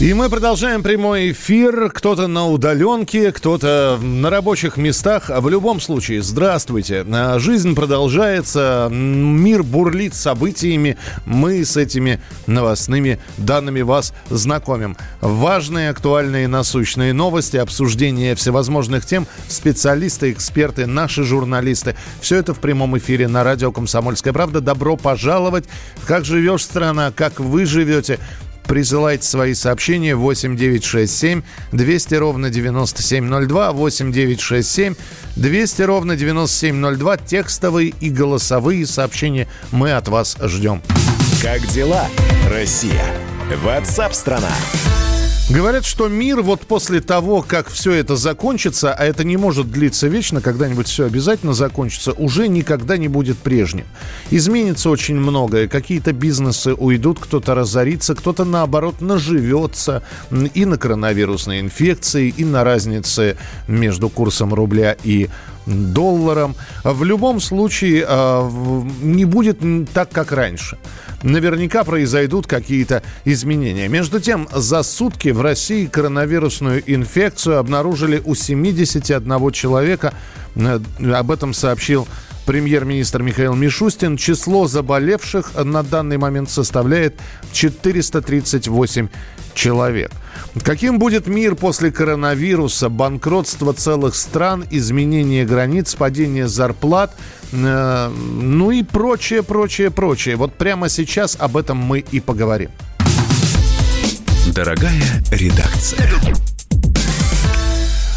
И мы продолжаем прямой эфир. Кто-то на удаленке, кто-то на рабочих местах. А в любом случае, здравствуйте. А, жизнь продолжается, мир бурлит событиями. Мы с этими новостными данными вас знакомим. Важные, актуальные, насущные новости, обсуждение всевозможных тем, специалисты, эксперты, наши журналисты. Все это в прямом эфире на радио «Комсомольская правда». Добро пожаловать. Как живешь страна, как вы живете. Присылайте свои сообщения 8967 200 ровно 9702, 8967 200 ровно 9702. Текстовые и голосовые сообщения мы от вас ждем. Как дела, Россия? Ватсап-страна! Говорят, что мир вот после того, как все это закончится, а это не может длиться вечно, когда-нибудь все обязательно закончится, уже никогда не будет прежним. Изменится очень многое. Какие-то бизнесы уйдут, кто-то разорится, кто-то, наоборот, наживется и на коронавирусной инфекции, и на разнице между курсом рубля и долларом. В любом случае а, не будет так, как раньше. Наверняка произойдут какие-то изменения. Между тем, за сутки в России коронавирусную инфекцию обнаружили у 71 человека. Э, об этом сообщил премьер-министр Михаил Мишустин. Число заболевших на данный момент составляет 438 человек. Каким будет мир после коронавируса, банкротства целых стран, изменение границ, падение зарплат, э, ну и прочее, прочее, прочее. Вот прямо сейчас об этом мы и поговорим. Дорогая редакция.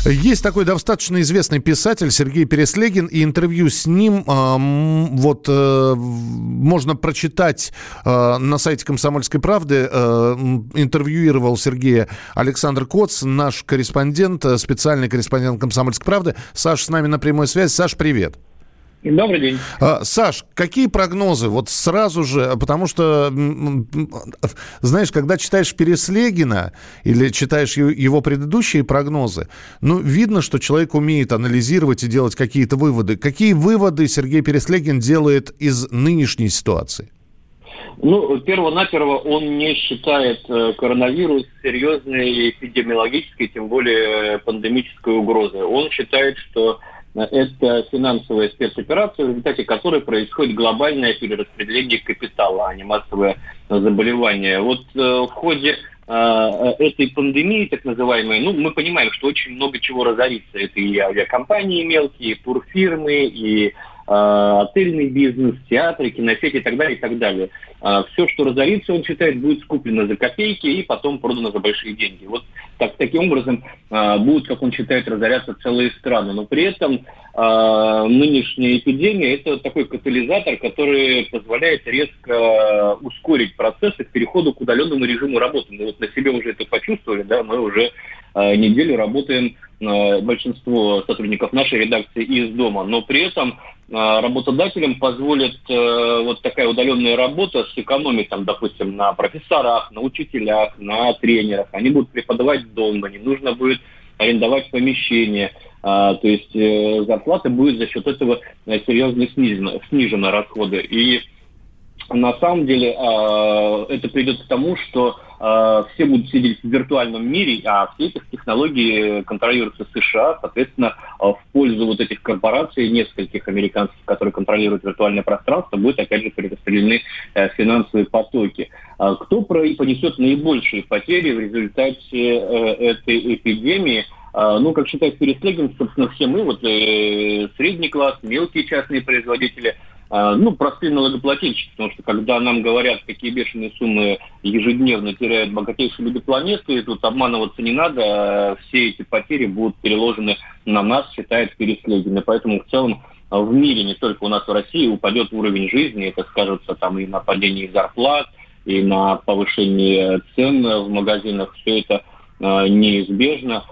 Есть такой достаточно известный писатель Сергей Переслегин, и интервью с ним э, вот э, можно прочитать э, на сайте «Комсомольской правды». Э, интервьюировал Сергея Александр Коц, наш корреспондент, э, специальный корреспондент «Комсомольской правды». Саш с нами на прямой связи. Саш, привет. Добрый день. А, Саш, какие прогнозы? Вот сразу же, потому что, знаешь, когда читаешь Переслегина или читаешь его предыдущие прогнозы, ну, видно, что человек умеет анализировать и делать какие-то выводы. Какие выводы Сергей Переслегин делает из нынешней ситуации? Ну, перво-наперво он не считает э, коронавирус серьезной эпидемиологической, тем более пандемической угрозой. Он считает, что это финансовая спецоперация, в результате которой происходит глобальное перераспределение капитала, а не массовое заболевание. Вот э, в ходе э, этой пандемии, так называемой, ну, мы понимаем, что очень много чего разорится. Это и авиакомпании мелкие, и турфирмы, и отельный бизнес, театры, киносети и так далее, и так далее. А, Все, что разорится, он считает, будет скуплено за копейки и потом продано за большие деньги. Вот так, таким образом а, будут, как он считает, разоряться целые страны. Но при этом нынешняя эпидемия – это такой катализатор, который позволяет резко ускорить процессы к переходу к удаленному режиму работы. Мы вот на себе уже это почувствовали, да, мы уже неделю работаем большинство сотрудников нашей редакции из дома, но при этом а, работодателям позволит э, вот такая удаленная работа сэкономить, там, допустим, на профессорах, на учителях, на тренерах. Они будут преподавать дома, не нужно будет арендовать помещение. А, то есть э, зарплата будет за счет этого э, серьезно снижена, снижена расходы. И на самом деле э, это придет к тому, что э, все будут сидеть в виртуальном мире, а все эти технологии контролируются США, соответственно, э, в пользу вот этих корпораций, нескольких американских, которые контролируют виртуальное пространство, будут опять же перераспределены э, финансовые потоки. Э, кто понесет наибольшие потери в результате э, этой эпидемии? Ну, как считает Переслегин, собственно, все мы, вот э, средний класс, мелкие частные производители – а, ну, простые налогоплательщики, потому что когда нам говорят, какие бешеные суммы ежедневно теряют богатейшие люди планеты, тут обманываться не надо, а все эти потери будут переложены на нас, считает Переслегин. Поэтому в целом в мире, не только у нас в России, упадет уровень жизни, это скажется там и на падении зарплат, и на повышении цен в магазинах, все это э, неизбежно.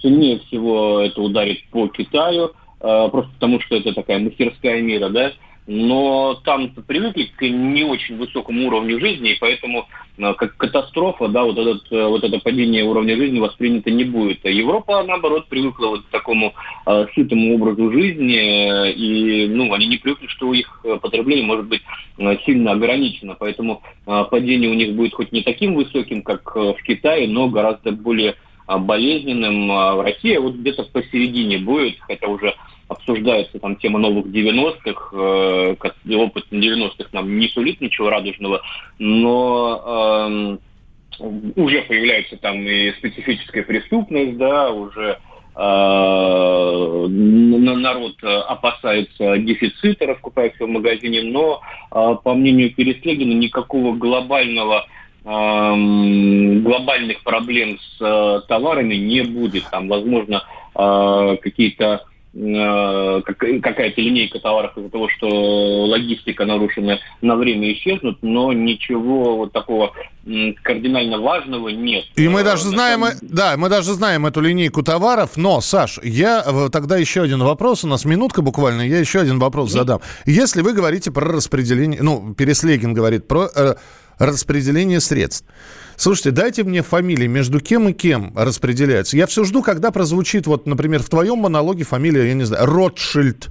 Сильнее всего это ударит по Китаю, просто потому что это такая мастерская мира, да, но там привыкли к не очень высокому уровню жизни, и поэтому э, как катастрофа, да, вот, этот, э, вот это падение уровня жизни воспринято не будет. А Европа, наоборот, привыкла вот к такому э, сытому образу жизни, э, и ну, они не привыкли, что их потребление может быть сильно ограничено, поэтому э, падение у них будет хоть не таким высоким, как в Китае, но гораздо более болезненным. В России вот где-то посередине будет, хотя уже обсуждается там тема новых 90-х, э, опыт 90-х нам не сулит ничего радужного, но э, уже появляется там и специфическая преступность, да, уже э, народ опасается дефицита, раскупается в магазине, но, э, по мнению Переслегина, никакого глобального эм, глобальных проблем с э, товарами не будет. Там, возможно, какие-то какая-то линейка товаров из-за того, что логистика нарушена, на время исчезнут, но ничего вот такого кардинально важного нет. И мы даже знаем, да, мы даже знаем эту линейку товаров, но, Саш, я тогда еще один вопрос, у нас минутка буквально, я еще один вопрос задам. Если вы говорите про распределение, ну, Переслегин говорит про э, распределение средств, Слушайте, дайте мне фамилии, между кем и кем распределяются. Я все жду, когда прозвучит, вот, например, в твоем монологе фамилия, я не знаю, Ротшильд.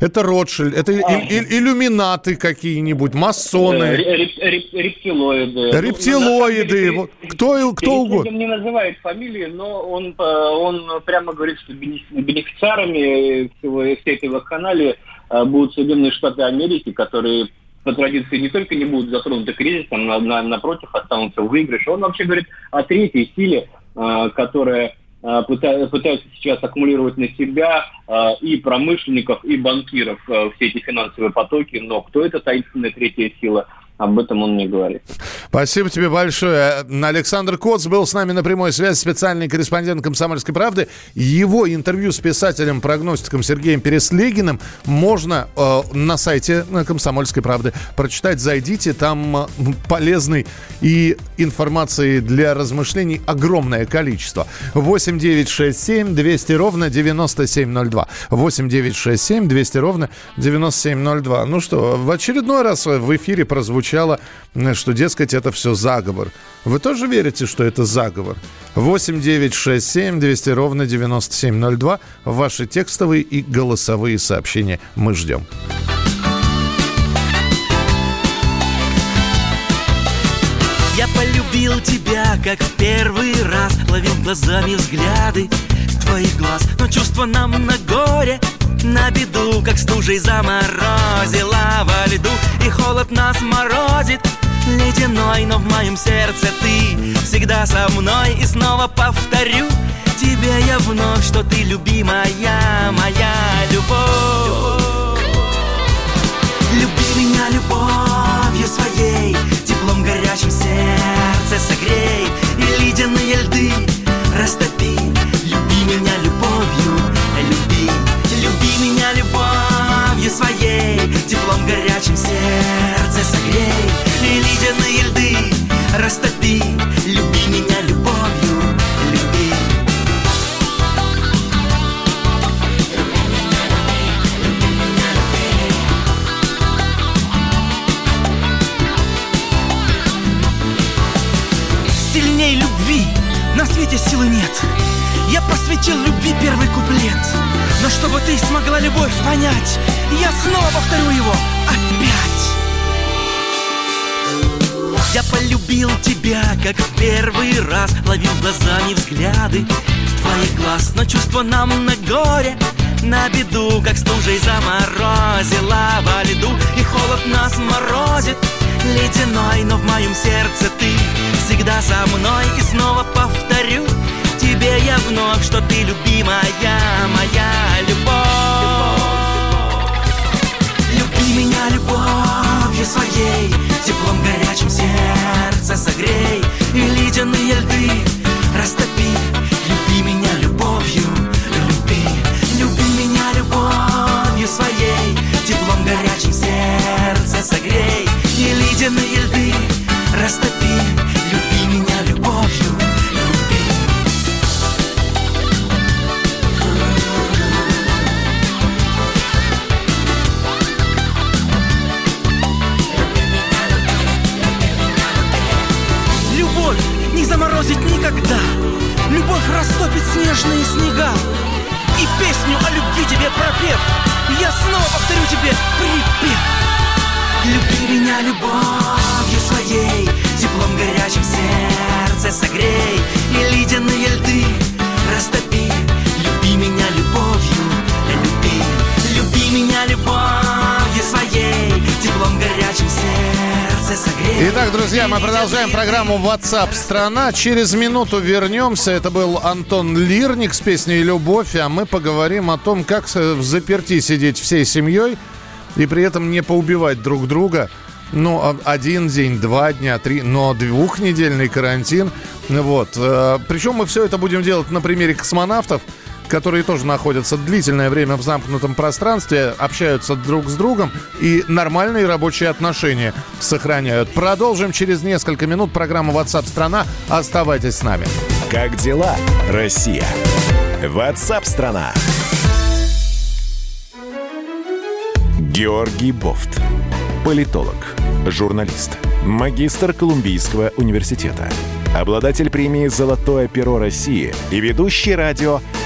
Это Ротшильд, это а. иллюминаты какие-нибудь, масоны. Рептилоиды. Рептилоиды. Ну, кто, кто угодно. не называет фамилии, но он, э, он прямо говорит, что бенефициарами всего, всей этой вакханалии э, будут Соединенные Штаты Америки, которые по традиции не только не будут затронуты кризисом, на, на, напротив останутся в выигрыше. Он вообще говорит о третьей силе, э, которая э, пытаются сейчас аккумулировать на себя э, и промышленников, и банкиров э, все эти финансовые потоки. Но кто эта таинственная третья сила – об этом он не говорит. Спасибо тебе большое. Александр Коц был с нами на прямой связи, специальный корреспондент «Комсомольской правды». Его интервью с писателем-прогностиком Сергеем Переслегиным можно э, на сайте «Комсомольской правды» прочитать. Зайдите, там э, полезной и информации для размышлений огромное количество. 8 9 6 7 200 ровно 9702. 8 9 6 7 200 ровно 9702. Ну что, в очередной раз в эфире прозвучало звучало, что, дескать, это все заговор. Вы тоже верите, что это заговор? 8 9 6 7 200 ровно 9702. Ваши текстовые и голосовые сообщения мы ждем. Я полюбил тебя, как в первый раз Ловил глазами взгляды твоих глаз Но чувство нам на горе на беду, как стужей И холод нас морозит. Ледяной Но в моем сердце ты всегда со мной. И снова повторю тебе я вновь Что ты любимая, моя любовь. Люби меня любовью своей Теплом горячим сердце согрей. И ледяные льды растопи. Люби меня любовью, люби Люби меня любовью своей Теплом горячим сердце согрей. И ледяные льды растопи. Люби меня любовью, люби. Сильней любви на свете силы нет. Я просветил любви первый куплет но чтобы ты смогла любовь понять Я снова повторю его опять. Я полюбил тебя, как в первый раз Ловил глазами взгляды твоих глаз Но чувство нам на горе на беду, как стужей заморозила во льду И холод нас морозит ледяной Но в моем сердце ты всегда со мной И снова повторю тебе я вновь, что ты любимая, моя меня любовью своей, теплом горячим сердце согрей и ледяные льды растопи. Люби меня любовью, люби, люби меня любовью своей, теплом горячим сердце согрей и ледяные льды растопи. Снежные снега. И песню о любви тебе пропев. Я снова повторю тебе припев. Люби меня любовью своей Теплом горячим сердце согрей. И ледяные льды растопи. Люби меня любовью, люби. Люби меня любовью своей Теплом горячим сердце Итак, друзья, мы продолжаем программу WhatsApp страна. Через минуту вернемся. Это был Антон Лирник с песней «Любовь», а мы поговорим о том, как в заперти сидеть всей семьей и при этом не поубивать друг друга. Ну, а- один день, два дня, три, но двухнедельный карантин. Вот. Э, Причем мы все это будем делать на примере космонавтов, которые тоже находятся длительное время в замкнутом пространстве, общаются друг с другом и нормальные рабочие отношения сохраняют. Продолжим через несколько минут программу WhatsApp страна. Оставайтесь с нами. Как дела, Россия? WhatsApp страна. Георгий Бофт. Политолог, журналист, магистр Колумбийского университета, обладатель премии «Золотое перо России» и ведущий радио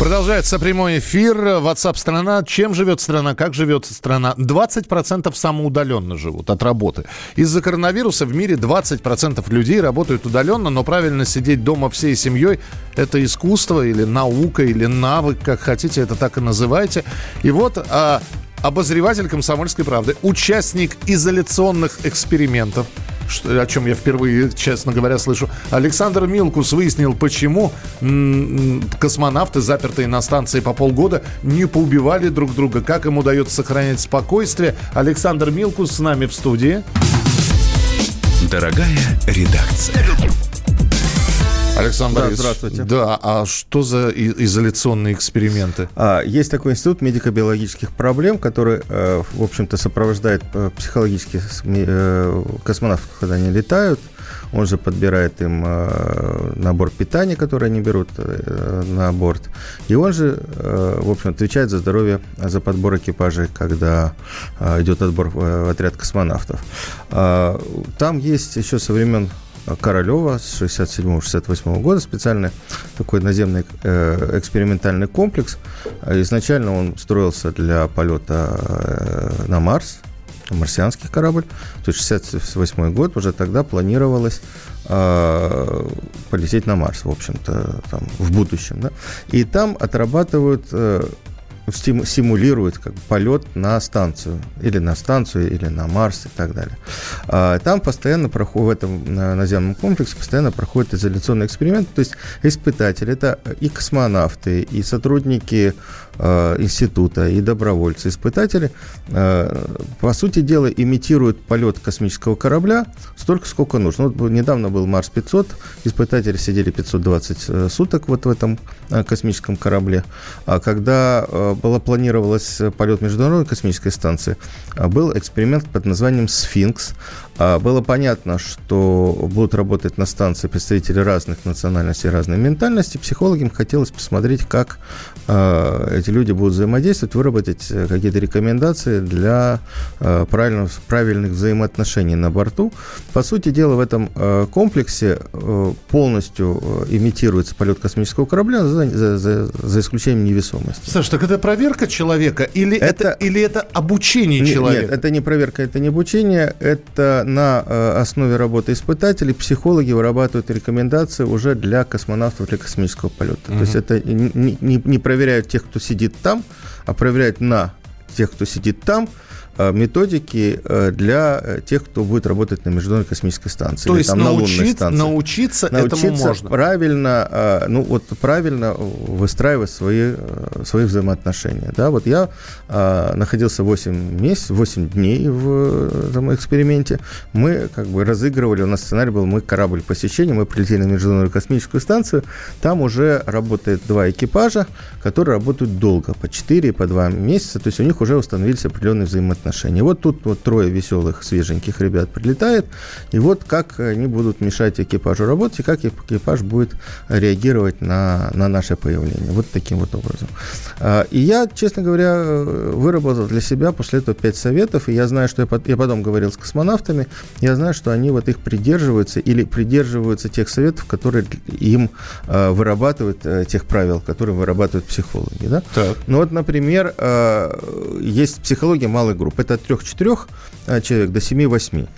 Продолжается прямой эфир. WhatsApp страна. Чем живет страна? Как живет страна? 20% самоудаленно живут от работы. Из-за коронавируса в мире 20% людей работают удаленно, но правильно сидеть дома всей семьей – это искусство или наука, или навык, как хотите, это так и называйте. И вот а, обозреватель «Комсомольской правды», участник изоляционных экспериментов, о чем я впервые, честно говоря, слышу. Александр Милкус выяснил, почему космонавты, запертые на станции по полгода, не поубивали друг друга, как им удается сохранять спокойствие. Александр Милкус с нами в студии. Дорогая редакция. Александр Да, Борисович, здравствуйте. Да, а что за изоляционные эксперименты? А, Есть такой институт медико-биологических проблем, который, э, в общем-то, сопровождает э, психологически э, космонавтов, когда они летают. Он же подбирает им набор питания, который они берут на борт. И он же, в общем, отвечает за здоровье, за подбор экипажей, когда идет отбор в в отряд космонавтов. А, Там есть еще со времен Королева с 67-68 года специальный такой наземный э, экспериментальный комплекс. А Изначально он строился для полета э, на Марс, марсианский корабль. То есть 68 год уже тогда планировалось э, полететь на Марс, в общем-то, там, в будущем. Да? И там отрабатывают э, симулирует как бы полет на станцию, или на станцию, или на Марс и так далее. А, Там постоянно проходит, в этом э, наземном комплексе постоянно проходит изоляционный эксперимент, то есть испытатели, это и космонавты, и сотрудники э, института, и добровольцы, испытатели, э, по сути дела, имитируют полет космического корабля столько, сколько нужно. Вот недавно был Марс-500, испытатели сидели 520 э, суток вот в этом э, космическом корабле. А когда было планировалось э, полет Международной космической станции, а, был эксперимент под названием «Сфинкс». А, Было понятно, что будут работать на станции представители разных национальностей, разной ментальности. Психологам хотелось посмотреть, как э, эти люди будут взаимодействовать, выработать э, какие-то рекомендации для правильных, правильных взаимоотношений на борту. По сути дела, в этом комплексе полностью имитируется полет космического корабля за, за- за- исключением невесомости. Саш, так это проверка человека или это, Это- или это обучение Не- человека? Нет, это не проверка, это не обучение, это на э, основе работы испытателей психологи вырабатывают рекомендации уже для космонавтов для космического полета. То есть это не, не- не проверяют тех, кто сидит там, а проверяют на тех, кто сидит там, методики э, для э, тех, кто будет работать на Международной космической станции. То или есть там на лунной научить- станции. научиться, этому Научиться можно. правильно, э, ну вот правильно выстраивать свои, э, свои взаимоотношения. Да, вот я э, находился 8 месяцев, 8 дней в этом эксперименте. Мы как бы разыгрывали, у нас сценарий был, мы корабль посещения, мы прилетели на Международную космическую станцию, там уже работает два экипажа, которые работают долго, по 4, по 2 месяца, то есть у них уже установились определенные взаимоотношения. Взаимоотношения. Вот тут вот трое веселых, свеженьких ребят прилетает, и вот как они будут мешать экипажу работать, и как экипаж будет реагировать на, на наше появление. Вот таким вот образом. А, и я, честно говоря, выработал для себя после этого пять советов, и я знаю, что я, я потом говорил с космонавтами, я знаю, что они вот их придерживаются или придерживаются тех советов, которые им э, вырабатывают, э, тех правил, которые вырабатывают психологи. Да? Так. Ну вот, например, э, есть психология малых групп. Это от 3-4 э, человек до 7-8.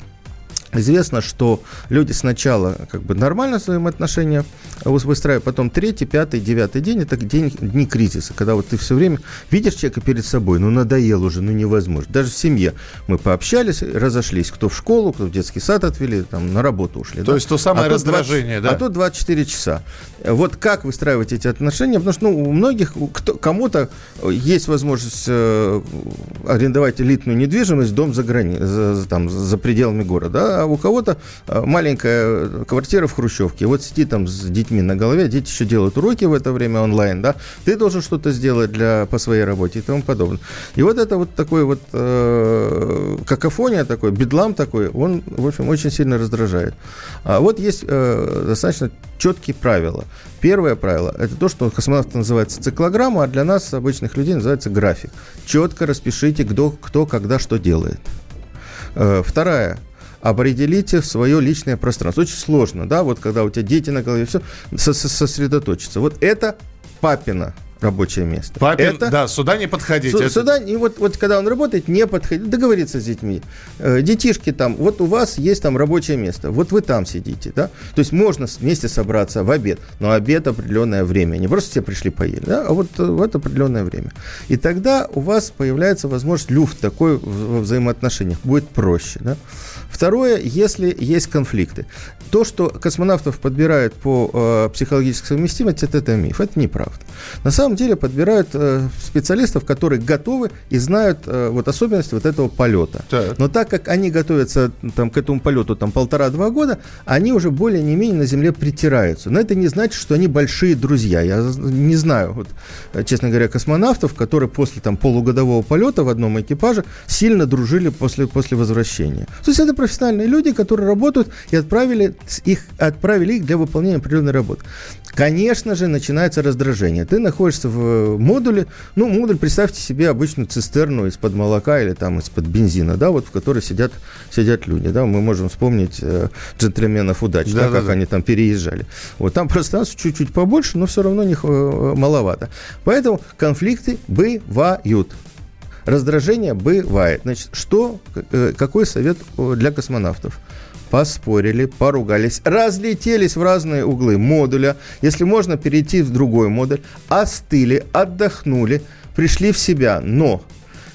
Известно, что люди сначала как бы нормально взаимоотношения выстраивают, потом третий, пятый, девятый день – это день, дни кризиса, когда вот ты все время видишь человека перед собой, ну надоел уже, ну невозможно. Даже в семье мы пообщались, разошлись, кто в школу, кто в детский сад отвели, там на работу ушли. То да? есть то самое а раздражение, 20, да? А тут 24 часа. Вот как выстраивать эти отношения? Потому что ну, у многих, кто, кому-то есть возможность э, арендовать элитную недвижимость, дом за, грани, за, там, за пределами города, а у кого-то э, маленькая квартира в Хрущевке, вот сиди там с детьми на голове, дети еще делают уроки в это время онлайн, да, ты должен что-то сделать для, по своей работе и тому подобное. И вот это вот такой вот э, какофония такой, бедлам такой, он, в общем, очень сильно раздражает. А вот есть э, достаточно четкие правила. Первое правило – это то, что космонавт называется циклограмма, а для нас, обычных людей, называется график. Четко распишите, кто, кто когда что делает. Э, вторая определите свое личное пространство. Очень сложно, да, вот когда у тебя дети на голове, все, сосредоточиться. Вот это папина рабочее место. Папин, это, да, сюда не подходить. Су, это... Сюда, и вот, вот когда он работает, не подходить, договориться с детьми. Э, детишки там, вот у вас есть там рабочее место, вот вы там сидите, да. То есть можно вместе собраться в обед, но обед определенное время, не просто все пришли поели, да, а вот э, в это определенное время. И тогда у вас появляется возможность люфт такой во взаимоотношениях, будет проще, да. Второе, если есть конфликты. То, что космонавтов подбирают по э, психологической совместимости, это, это миф, это неправда. На самом деле подбирают э, специалистов, которые готовы и знают э, вот особенности вот этого полета. Так. Но так как они готовятся там, к этому полету там полтора-два года, они уже более не менее на Земле притираются. Но это не значит, что они большие друзья. Я не знаю, вот, честно говоря, космонавтов, которые после там полугодового полета в одном экипаже сильно дружили после, после возвращения. То есть это профессиональные люди, которые работают и отправили их, отправили их для выполнения определенной работы. Конечно же, начинается раздражение. Ты находишься в э, модуле, ну, модуль, представьте себе обычную цистерну из-под молока или там из-под бензина, да, вот в которой сидят, сидят люди, да, мы можем вспомнить э, джентльменов удачи, да, да, как да. они там переезжали. Вот там пространство чуть-чуть побольше, но все равно них э, маловато. Поэтому конфликты бывают. Раздражение бывает. Значит, что, э, какой совет для космонавтов? Поспорили, поругались, разлетелись в разные углы модуля. Если можно, перейти в другой модуль. Остыли, отдохнули, пришли в себя. Но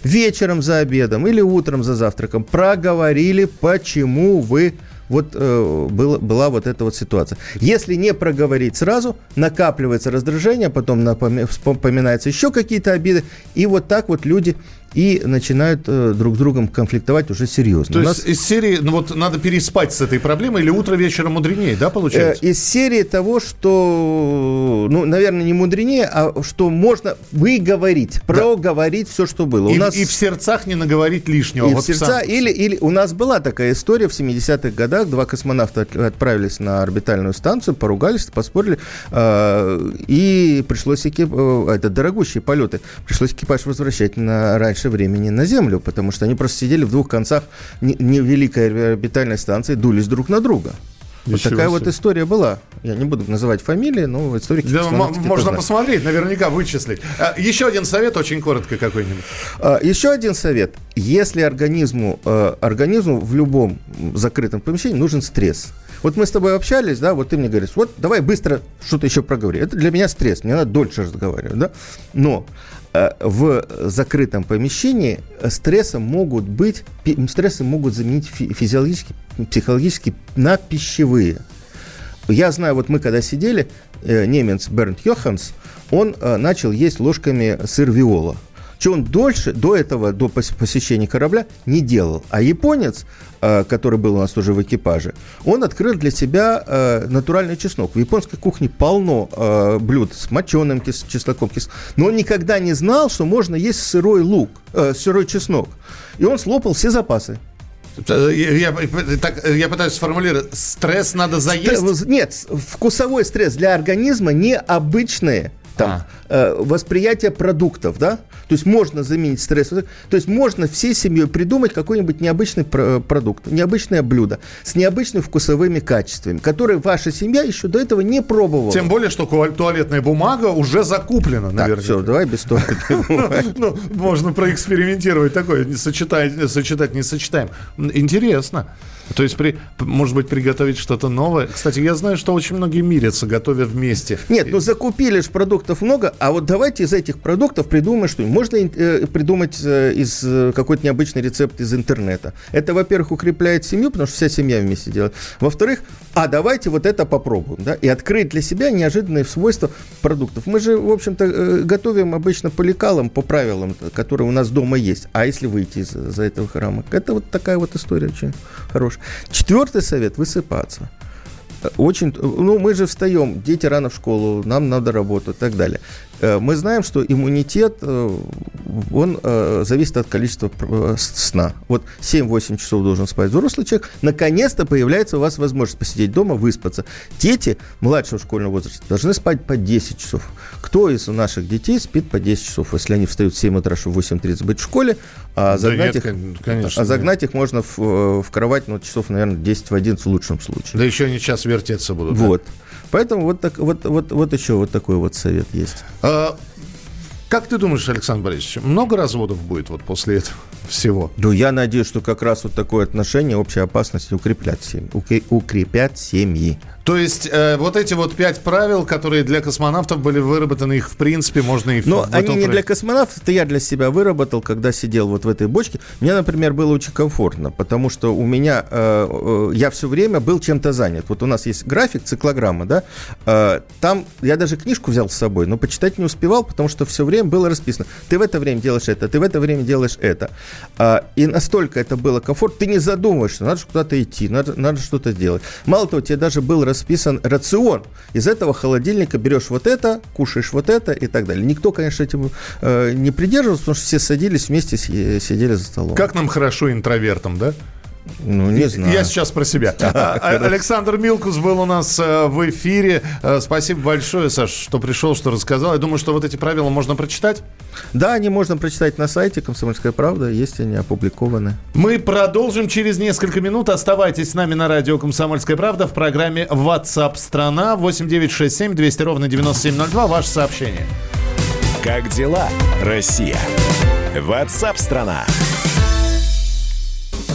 вечером за обедом или утром за завтраком проговорили, почему вы вот э, был, была вот эта вот ситуация. Если не проговорить сразу, накапливается раздражение, потом напоми, вспоминаются еще какие-то обиды, и вот так вот люди и начинают э, друг с другом конфликтовать уже серьезно. То есть нас... из серии, ну вот надо переспать с этой проблемой или утро вечером мудренее, да, получается? Э, из серии того, что, ну, наверное, не мудренее, а что можно выговорить, да. проговорить все, что было. И, у нас... и в сердцах не наговорить лишнего. И вот в сердца, сам... или, или у нас была такая история в 70-х годах, два космонавта отправились на орбитальную станцию, поругались, поспорили, э, и пришлось экип... э, это дорогущие полеты, пришлось экипаж возвращать на раньше раньше времени на Землю, потому что они просто сидели в двух концах невеликой орбитальной станции, дулись друг на друга. Вот Еще такая себе. вот история была. Я не буду называть фамилии, но историки... Да, можно посмотреть, наверняка вычислить. А, еще один совет, очень коротко какой-нибудь. А, еще один совет. Если организму, э, организму в любом закрытом помещении нужен стресс. Вот мы с тобой общались, да, вот ты мне говоришь, вот давай быстро что-то еще проговори. Это для меня стресс, мне надо дольше разговаривать, да. Но в закрытом помещении стрессом могут быть, стрессы могут заменить физиологически, психологически на пищевые. Я знаю, вот мы когда сидели, э, немец Бернт Йоханс, он э, начал есть ложками сыр виола. Что он дольше, до этого, до посещения корабля, не делал. А японец, э, который был у нас тоже в экипаже, он открыл для себя э, натуральный чеснок. В японской кухне полно э, блюд с моченым кис, чесноком, кис, но он никогда не знал, что можно есть сырой лук, сырой чеснок. И он слопал все запасы. Я, я, так, я пытаюсь сформулировать. Стресс надо заесть? Нет, вкусовой стресс для организма необычный там, а. э, восприятие продуктов, да? То есть можно заменить стресс. То есть можно всей семьей придумать какой-нибудь необычный продукт, необычное блюдо с необычными вкусовыми качествами, которые ваша семья еще до этого не пробовала. Тем более, что туалетная бумага уже закуплена, наверное. Так, все, давай без туалетной бумаги. Ну, можно проэкспериментировать такое, сочетать, сочетать несочетаем. Интересно. То есть, при, может быть, приготовить что-то новое. Кстати, я знаю, что очень многие мирятся, готовя вместе. Нет, ну закупили же продуктов много, а вот давайте из этих продуктов придумаем что-нибудь. Можно э, придумать э, из э, какой-то необычный рецепт из интернета. Это, во-первых, укрепляет семью, потому что вся семья вместе делает. Во-вторых, а давайте вот это попробуем, да, и открыть для себя неожиданные свойства продуктов. Мы же, в общем-то, э, готовим обычно по лекалам, по правилам, которые у нас дома есть. А если выйти из, за этого храма? Это вот такая вот история очень хорошая. Четвертый совет – высыпаться. Очень, ну, мы же встаем, дети рано в школу, нам надо работать и так далее. Э, мы знаем, что иммунитет, э, он э, зависит от количества сна. Вот 7-8 часов должен спать взрослый человек. Наконец-то появляется у вас возможность посидеть дома, выспаться. Дети младшего школьного возраста должны спать по 10 часов. Кто из наших детей спит по 10 часов, если они встают в 7 утра, чтобы в 8.30 быть в школе, а загнать, да нет, их, конечно, а загнать их можно в, в кровать, ну, часов, наверное, 10 в 11 в лучшем случае. Да еще они час вертеться будут. Вот. Да? Поэтому вот, так, вот, вот, вот еще вот такой вот совет есть. А, как ты думаешь, Александр Борисович, много разводов будет вот после этого всего? Ну, я надеюсь, что как раз вот такое отношение, общая опасность укрепят семьи. Укрепят семьи. То есть э, вот эти вот пять правил, которые для космонавтов были выработаны, их в принципе можно и... Но они не для космонавтов, это я для себя выработал, когда сидел вот в этой бочке. Мне, например, было очень комфортно, потому что у меня, э, э, я все время был чем-то занят. Вот у нас есть график, циклограмма, да, э, там я даже книжку взял с собой, но почитать не успевал, потому что все время было расписано. Ты в это время делаешь это, ты в это время делаешь это. Э, и настолько это было комфортно, ты не задумываешься, надо куда-то идти, надо, надо что-то делать. Мало того, тебе даже был расписан расписан рацион. Из этого холодильника берешь вот это, кушаешь вот это и так далее. Никто, конечно, этим э, не придерживался, потому что все садились вместе, сидели за столом. Как нам хорошо интровертам, да? Ну, не знаю. Я сейчас про себя. А, а, Александр Милкус был у нас э, в эфире. Э, спасибо большое, Саш, что пришел, что рассказал. Я думаю, что вот эти правила можно прочитать. Да, они можно прочитать на сайте «Комсомольская правда», есть они опубликованы. Мы продолжим через несколько минут. Оставайтесь с нами на радио «Комсомольская правда» в программе WhatsApp страна» 8967 200 ровно 9702. Ваше сообщение. Как дела, Россия? WhatsApp страна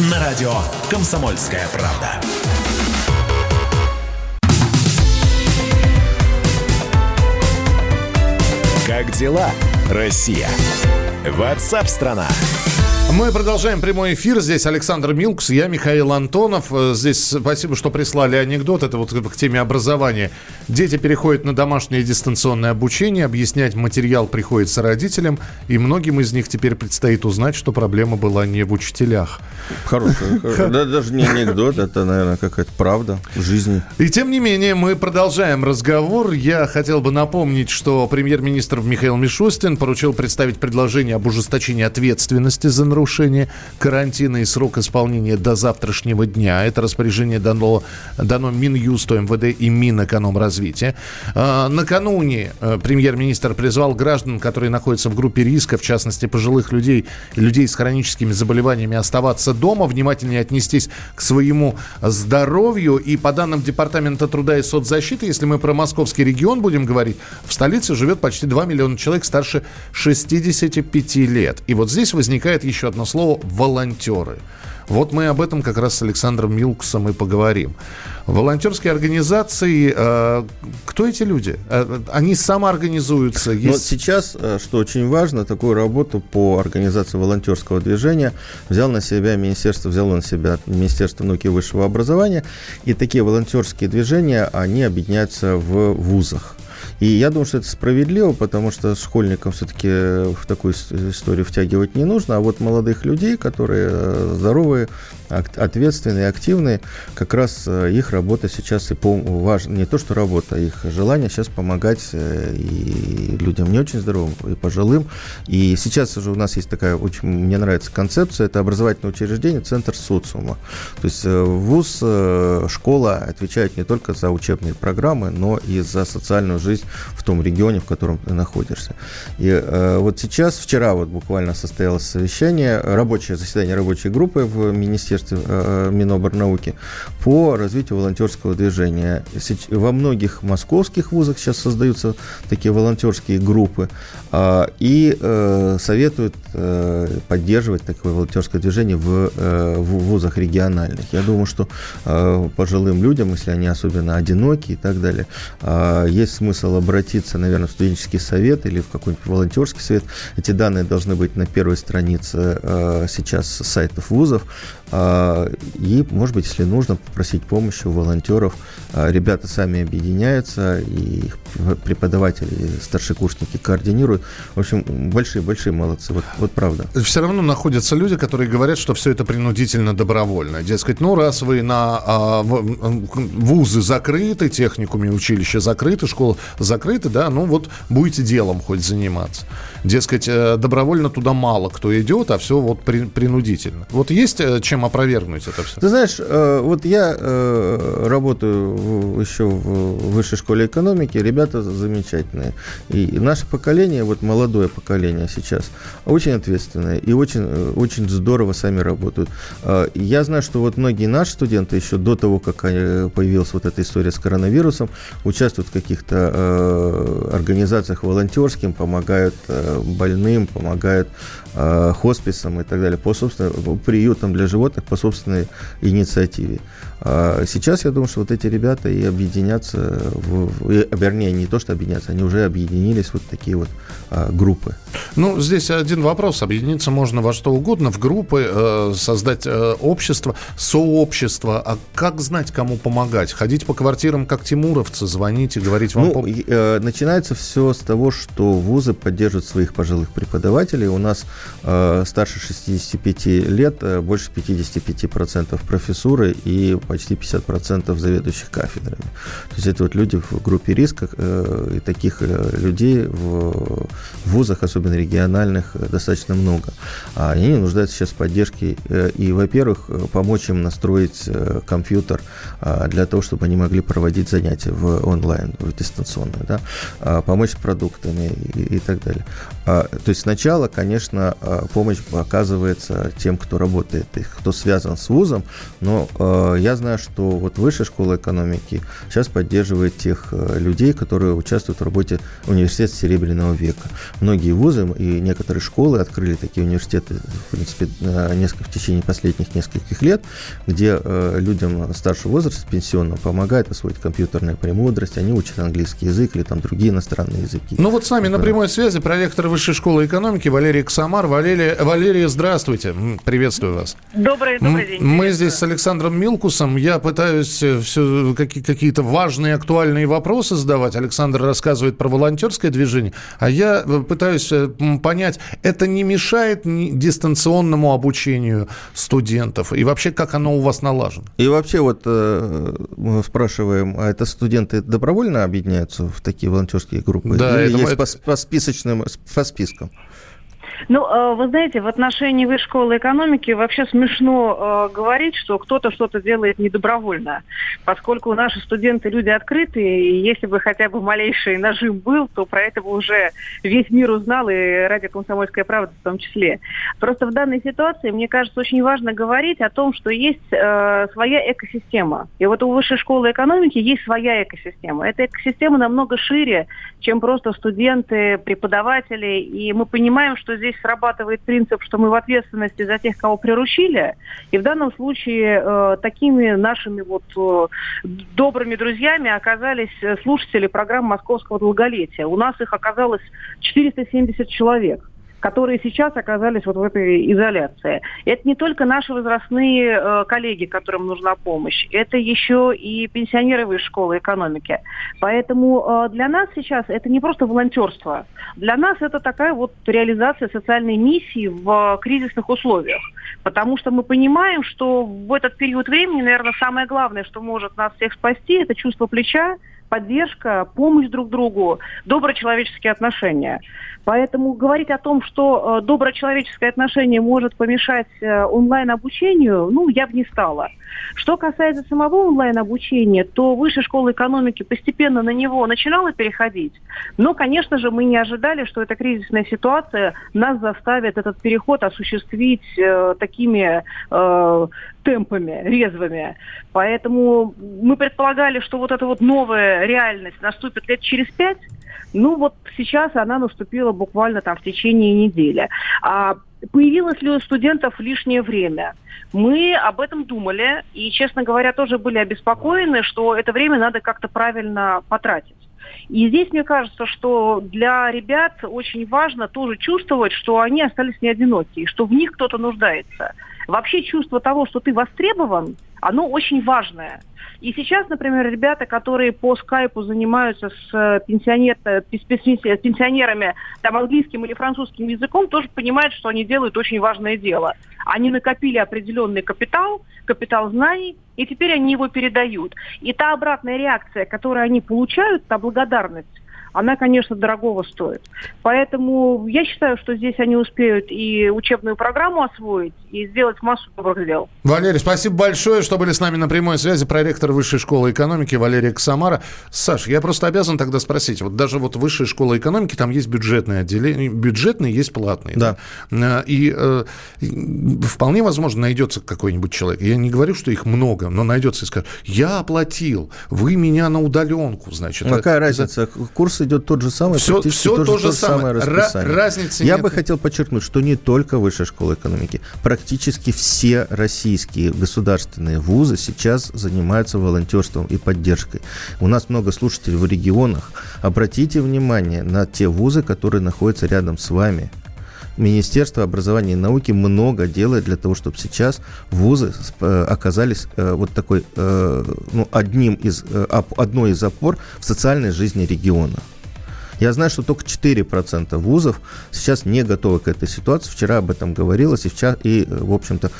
на радио «Комсомольская правда». Как дела, Россия? Ватсап-страна! Мы продолжаем прямой эфир. Здесь Александр Милкс, я Михаил Антонов. Здесь спасибо, что прислали анекдот. Это вот к теме образования. Дети переходят на домашнее дистанционное обучение. Объяснять материал приходится родителям. И многим из них теперь предстоит узнать, что проблема была не в учителях. Хороший. Да, даже не анекдот, это, наверное, какая-то правда в жизни. И тем не менее, мы продолжаем разговор. Я хотел бы напомнить, что премьер-министр Михаил Мишустин поручил представить предложение об ужесточении ответственности за нарушение нарушение карантина и срок исполнения до завтрашнего дня. Это распоряжение дано, дано Минюсту, МВД и Минэкономразвития. А, накануне э, премьер-министр призвал граждан, которые находятся в группе риска, в частности пожилых людей, людей с хроническими заболеваниями, оставаться дома, внимательнее отнестись к своему здоровью. И по данным Департамента труда и соцзащиты, если мы про московский регион будем говорить, в столице живет почти 2 миллиона человек старше 65 лет. И вот здесь возникает еще одно слово «волонтеры». Вот мы об этом как раз с Александром Милкусом и поговорим. Волонтерские организации, э, кто эти люди? Э, они самоорганизуются? Есть... Вот сейчас, э, что очень важно, такую работу по организации волонтерского движения взял на себя Министерство, взяло на себя Министерство науки и высшего образования. И такие волонтерские движения, они объединяются в вузах. И я думаю, что это справедливо, потому что школьникам все-таки в такую историю втягивать не нужно, а вот молодых людей, которые э, здоровые, ответственные, активные, как раз э, их работа сейчас и важна, не то что работа, а их желание сейчас помогать э, и людям не очень здоровым, и пожилым. И сейчас уже у нас есть такая, очень мне нравится концепция, это образовательное учреждение, центр социума. То есть вуз, школа отвечают не только за учебные программы, но и за социальную жизнь в том регионе, в котором ты находишься. И э, вот сейчас, вчера вот буквально состоялось совещание, рабочее заседание рабочей группы в Министерстве э, Миноборнауки по развитию волонтерского движения. Во многих московских вузах сейчас создаются такие волонтерские группы э, и э, советуют э, поддерживать такое волонтерское движение в, э, в вузах региональных. Я думаю, что э, пожилым людям, если они особенно одиноки и так далее, э, есть смысл обратиться, наверное, в студенческий совет или в какой-нибудь волонтерский совет. Эти данные должны быть на первой странице э, сейчас сайтов вузов. Э, и, может быть, если нужно, попросить помощи у волонтеров. Э, ребята сами объединяются, и их преподаватели, старшекурсники координируют. В общем, большие-большие молодцы. Вот, вот правда. Все равно находятся люди, которые говорят, что все это принудительно добровольно. Дескать, ну, раз вы на а, вузы закрыты, техникуме, училища закрыты, школа закрыты, да, ну вот будете делом хоть заниматься. Дескать, э, добровольно туда мало кто идет, а все вот при, принудительно. Вот есть э, чем опровергнуть это все? Ты знаешь, э, вот я работаю еще в высшей школе экономики, ребята замечательные. И наше поколение, вот молодое поколение сейчас, очень ответственное и очень, очень здорово сами работают. Я знаю, что вот многие наши студенты еще до того, как появилась вот эта история с коронавирусом, участвуют в каких-то организациях волонтерским, помогают больным, помогают э, хосписам и так далее, по собственным приютам для животных по собственной инициативе. А сейчас я думаю, что вот эти ребята и объединятся, в, и, вернее, не то, что объединятся, они уже объединились вот такие вот а, группы. Ну, здесь один вопрос. Объединиться можно во что угодно, в группы, э, создать э, общество, сообщество. А как знать, кому помогать? Ходить по квартирам, как тимуровцы, звонить и говорить вам... Ну, пом... э, начинается все с того, что вузы поддерживают своих пожилых преподавателей. У нас э, старше 65 лет, э, больше 55% профессуры и почти 50% заведующих кафедрами. То есть это вот люди в группе риска, э, и таких э, людей в вузах, особенно региональных, э, достаточно много. А они нуждаются сейчас в поддержке и, во-первых, помочь им настроить компьютер для того, чтобы они могли проводить занятия в онлайн, в дистанционно, да? А помочь с продуктами и, и так далее. А, то есть сначала, конечно, помощь оказывается тем, кто работает, и кто связан с вузом, но я знаю, что вот Высшая школа экономики сейчас поддерживает тех э, людей, которые участвуют в работе университета Серебряного века. Многие вузы и некоторые школы открыли такие университеты, в принципе, несколько, в течение последних нескольких лет, где э, людям старшего возраста, пенсионного, помогают освоить компьютерную премудрость, они учат английский язык или там другие иностранные языки. Ну вот с нами на прямой связи проректор Высшей школы экономики Валерий Ксамар. Валерия, Валерия, здравствуйте, приветствую вас. Добрый, добрый день. Мы здесь с Александром Милкусом вопросам. Я пытаюсь э, все какие-то важные, актуальные вопросы задавать. Александр рассказывает про волонтерское движение. А я э, пытаюсь э, понять, это не мешает дистанционному обучению студентов? И вообще, как оно у вас налажено? И вообще, вот мы спрашиваем, а это студенты добровольно объединяются в такие волонтерские группы? Да, Или это, есть это... По, по списочным, по спискам? Ну, э, вы знаете, в отношении высшей школы экономики вообще смешно э, говорить, что кто-то что-то делает недобровольно, поскольку наши студенты люди открытые, и если бы хотя бы малейший нажим был, то про это бы уже весь мир узнал, и ради «Комсомольская правда» в том числе. Просто в данной ситуации, мне кажется, очень важно говорить о том, что есть э, своя экосистема. И вот у высшей школы экономики есть своя экосистема. Эта экосистема намного шире, чем просто студенты, преподаватели, и мы понимаем, что здесь срабатывает принцип, что мы в ответственности за тех, кого приручили, и в данном случае э, такими нашими вот э, добрыми друзьями оказались слушатели программы «Московского долголетия». У нас их оказалось 470 человек которые сейчас оказались вот в этой изоляции. Это не только наши возрастные э, коллеги, которым нужна помощь, это еще и пенсионеры высшей школы экономики. Поэтому э, для нас сейчас это не просто волонтерство. Для нас это такая вот реализация социальной миссии в кризисных условиях. Потому что мы понимаем, что в этот период времени, наверное, самое главное, что может нас всех спасти, это чувство плеча, поддержка, помощь друг другу, доброчеловеческие отношения. Поэтому говорить о том, что э, доброчеловеческое отношение может помешать э, онлайн-обучению, ну, я бы не стала. Что касается самого онлайн-обучения, то Высшая школа экономики постепенно на него начинала переходить. Но, конечно же, мы не ожидали, что эта кризисная ситуация нас заставит этот переход осуществить э, такими э, темпами, резвыми. Поэтому мы предполагали, что вот эта вот новая реальность наступит лет через пять, ну вот сейчас она наступила буквально там в течение недели. А появилось ли у студентов лишнее время? Мы об этом думали и, честно говоря, тоже были обеспокоены, что это время надо как-то правильно потратить. И здесь мне кажется, что для ребят очень важно тоже чувствовать, что они остались не одиноки, и что в них кто-то нуждается. Вообще чувство того, что ты востребован, оно очень важное. И сейчас, например, ребята, которые по скайпу занимаются с, э, пенсионер, э, с пенсионерами там, английским или французским языком, тоже понимают, что они делают очень важное дело. Они накопили определенный капитал, капитал знаний, и теперь они его передают. И та обратная реакция, которую они получают, та благодарность, она, конечно, дорогого стоит. Поэтому я считаю, что здесь они успеют и учебную программу освоить, и сделать массу добрых дел. Валерий, спасибо большое, что были с нами на прямой связи. Проректор Высшей школы экономики Валерия Ксамара. Саш, я просто обязан тогда спросить. Вот даже вот Высшая школа экономики, там есть бюджетные отделения, бюджетные есть платные. Да. да? И э, вполне возможно найдется какой-нибудь человек. Я не говорю, что их много, но найдется и скажет, я оплатил, вы меня на удаленку, значит. Какая это, разница? Курс идет тот же самый, все, все то, то же, самое. самое расписание. Разницы Я нет. бы хотел подчеркнуть, что не только Высшая школа экономики, практически все российские государственные вузы сейчас занимаются волонтерством и поддержкой. У нас много слушателей в регионах. Обратите внимание на те вузы, которые находятся рядом с вами. Министерство образования и науки много делает для того, чтобы сейчас вузы э, оказались э, вот такой, э, ну, одним из, одной из опор в социальной жизни региона. Я знаю, что только 4% вузов сейчас не готовы к этой ситуации. Вчера об этом говорилось, и, вчера, и в общем-то,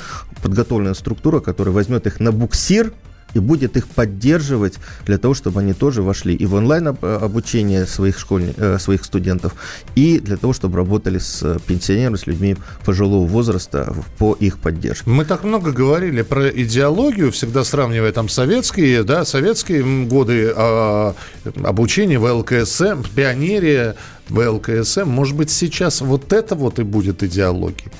подготовленная структура, которая возьмет их на буксир – и будет их поддерживать для того, чтобы они тоже вошли и в онлайн обучение своих, школьников, э, своих студентов, и для того, чтобы работали с пенсионерами, с людьми пожилого возраста по их поддержке. Мы так много говорили про идеологию, всегда сравнивая там советские, да, советские годы э, обучения в ЛКСМ, пионерия в ЛКСМ. Может быть, сейчас вот это вот и будет идеологией?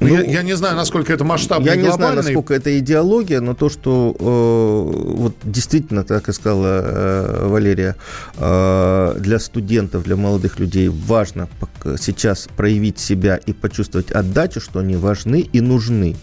Ну, я, я не знаю, насколько это масштабно. Я не знаю, насколько это идеология, но то, что э, вот действительно, как и сказала э, Валерия, э, для студентов, для молодых людей важно сейчас проявить себя и почувствовать отдачу, что они важны и нужны.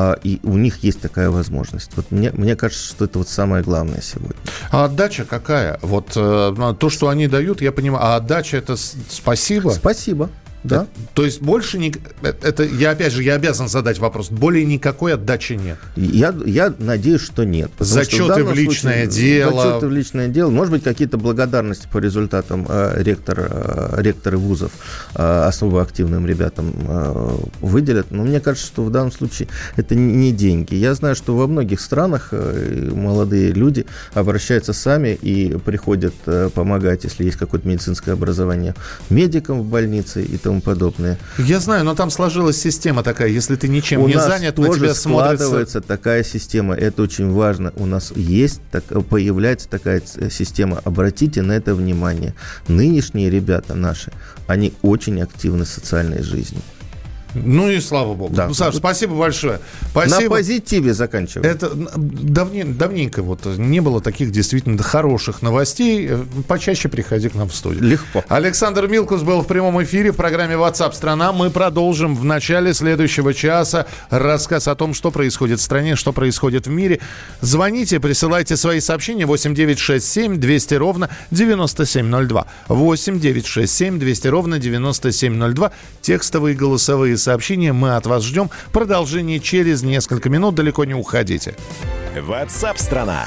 А, и у них есть такая возможность. Вот мне, мне кажется, что это вот самое главное сегодня. А отдача какая? Вот э, то, что они дают, я понимаю. А отдача это спасибо? Спасибо. Да. То есть больше не... Это я опять же, я обязан задать вопрос. Более никакой отдачи нет. Я, я надеюсь, что нет. Зачеты в, в личное случае, дело. Зачеты в личное дело. Может быть, какие-то благодарности по результатам э, ректора, э, ректоры вузов э, особо активным ребятам э, выделят. Но мне кажется, что в данном случае это не деньги. Я знаю, что во многих странах э, молодые люди обращаются сами и приходят э, помогать, если есть какое-то медицинское образование, медикам в больнице и тому подобное. Я знаю, но там сложилась система такая, если ты ничем У не нас занят, на тоже тебя смотрится... складывается такая система, это очень важно. У нас есть, так, появляется такая система. Обратите на это внимание. Нынешние ребята наши, они очень активны в социальной жизни. Ну и слава богу. Да. Ну, Саш, спасибо большое. Спасибо. На позитиве заканчиваем. Это давне, давненько вот не было таких действительно хороших новостей. Почаще приходи к нам в студию. Легко. Александр Милкус был в прямом эфире в программе WhatsApp страна. Мы продолжим в начале следующего часа рассказ о том, что происходит в стране, что происходит в мире. Звоните, присылайте свои сообщения 8967 200 ровно 9702. 8967 200 ровно 9702. Текстовые голосовые сообщения мы от вас ждем. Продолжение через несколько минут. Далеко не уходите. WhatsApp страна.